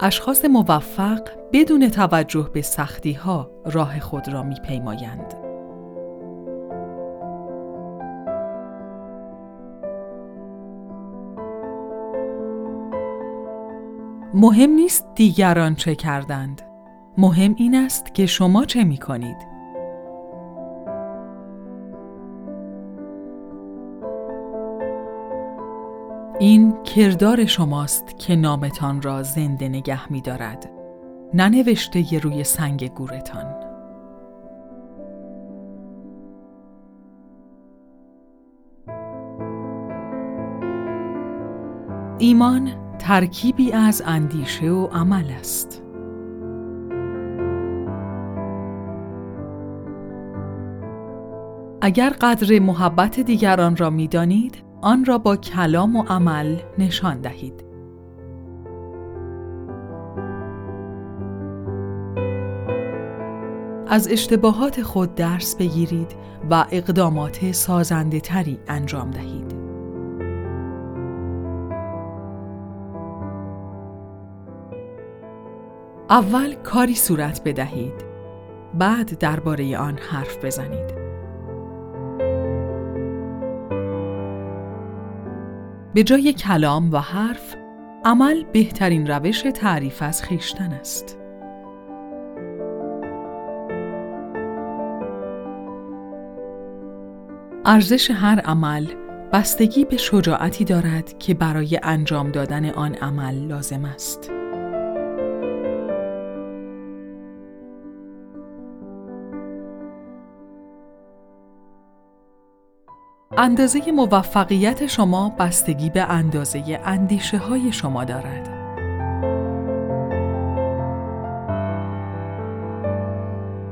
اشخاص موفق بدون توجه به سختی ها راه خود را می پیمایند. مهم نیست دیگران چه کردند. مهم این است که شما چه می کنید. این کردار شماست که نامتان را زنده نگه می دارد. ننوشته روی سنگ گورتان. ایمان ترکیبی از اندیشه و عمل است. اگر قدر محبت دیگران را می دانید، آن را با کلام و عمل نشان دهید. از اشتباهات خود درس بگیرید و اقدامات سازنده تری انجام دهید. اول کاری صورت بدهید. بعد درباره آن حرف بزنید. به جای کلام و حرف، عمل بهترین روش تعریف از خیشتن است. ارزش هر عمل بستگی به شجاعتی دارد که برای انجام دادن آن عمل لازم است. اندازه موفقیت شما بستگی به اندازه اندیشه های شما دارد.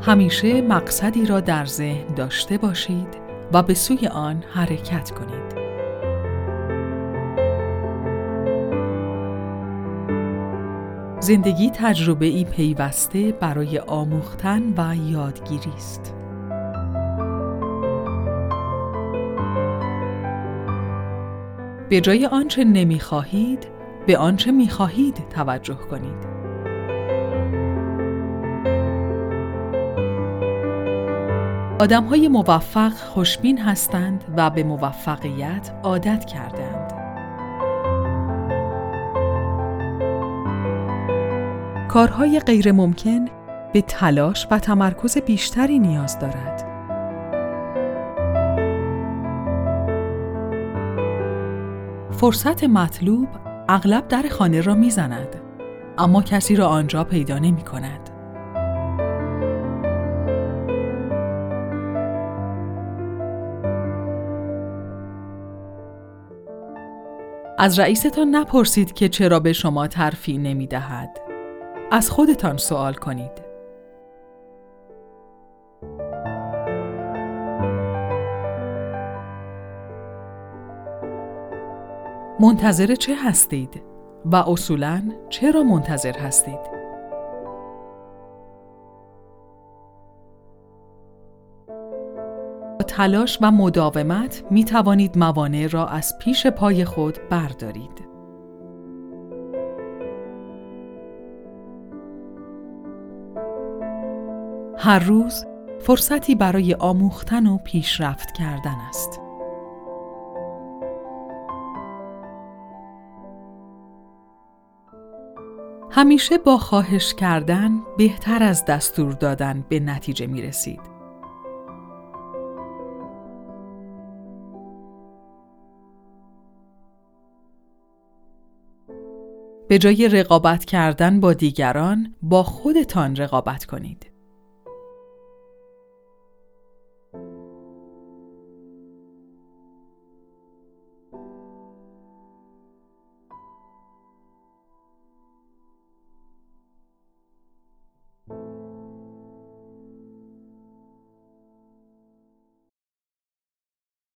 همیشه مقصدی را در ذهن داشته باشید و به سوی آن حرکت کنید. زندگی تجربه ای پیوسته برای آموختن و یادگیری است. به جای آنچه نمی‌خواهید به آنچه می‌خواهید توجه کنید. آدم های موفق خوشبین هستند و به موفقیت عادت کردند. کارهای غیر ممکن به تلاش و تمرکز بیشتری نیاز دارد. فرصت مطلوب اغلب در خانه را می‌زند اما کسی را آنجا پیدا نمی کند. از رئیستان نپرسید که چرا به شما ترفی نمی دهد. از خودتان سوال کنید. منتظر چه هستید؟ و اصولا چرا منتظر هستید؟ با تلاش و مداومت می توانید موانع را از پیش پای خود بردارید. هر روز فرصتی برای آموختن و پیشرفت کردن است. همیشه با خواهش کردن بهتر از دستور دادن به نتیجه می رسید. به جای رقابت کردن با دیگران با خودتان رقابت کنید.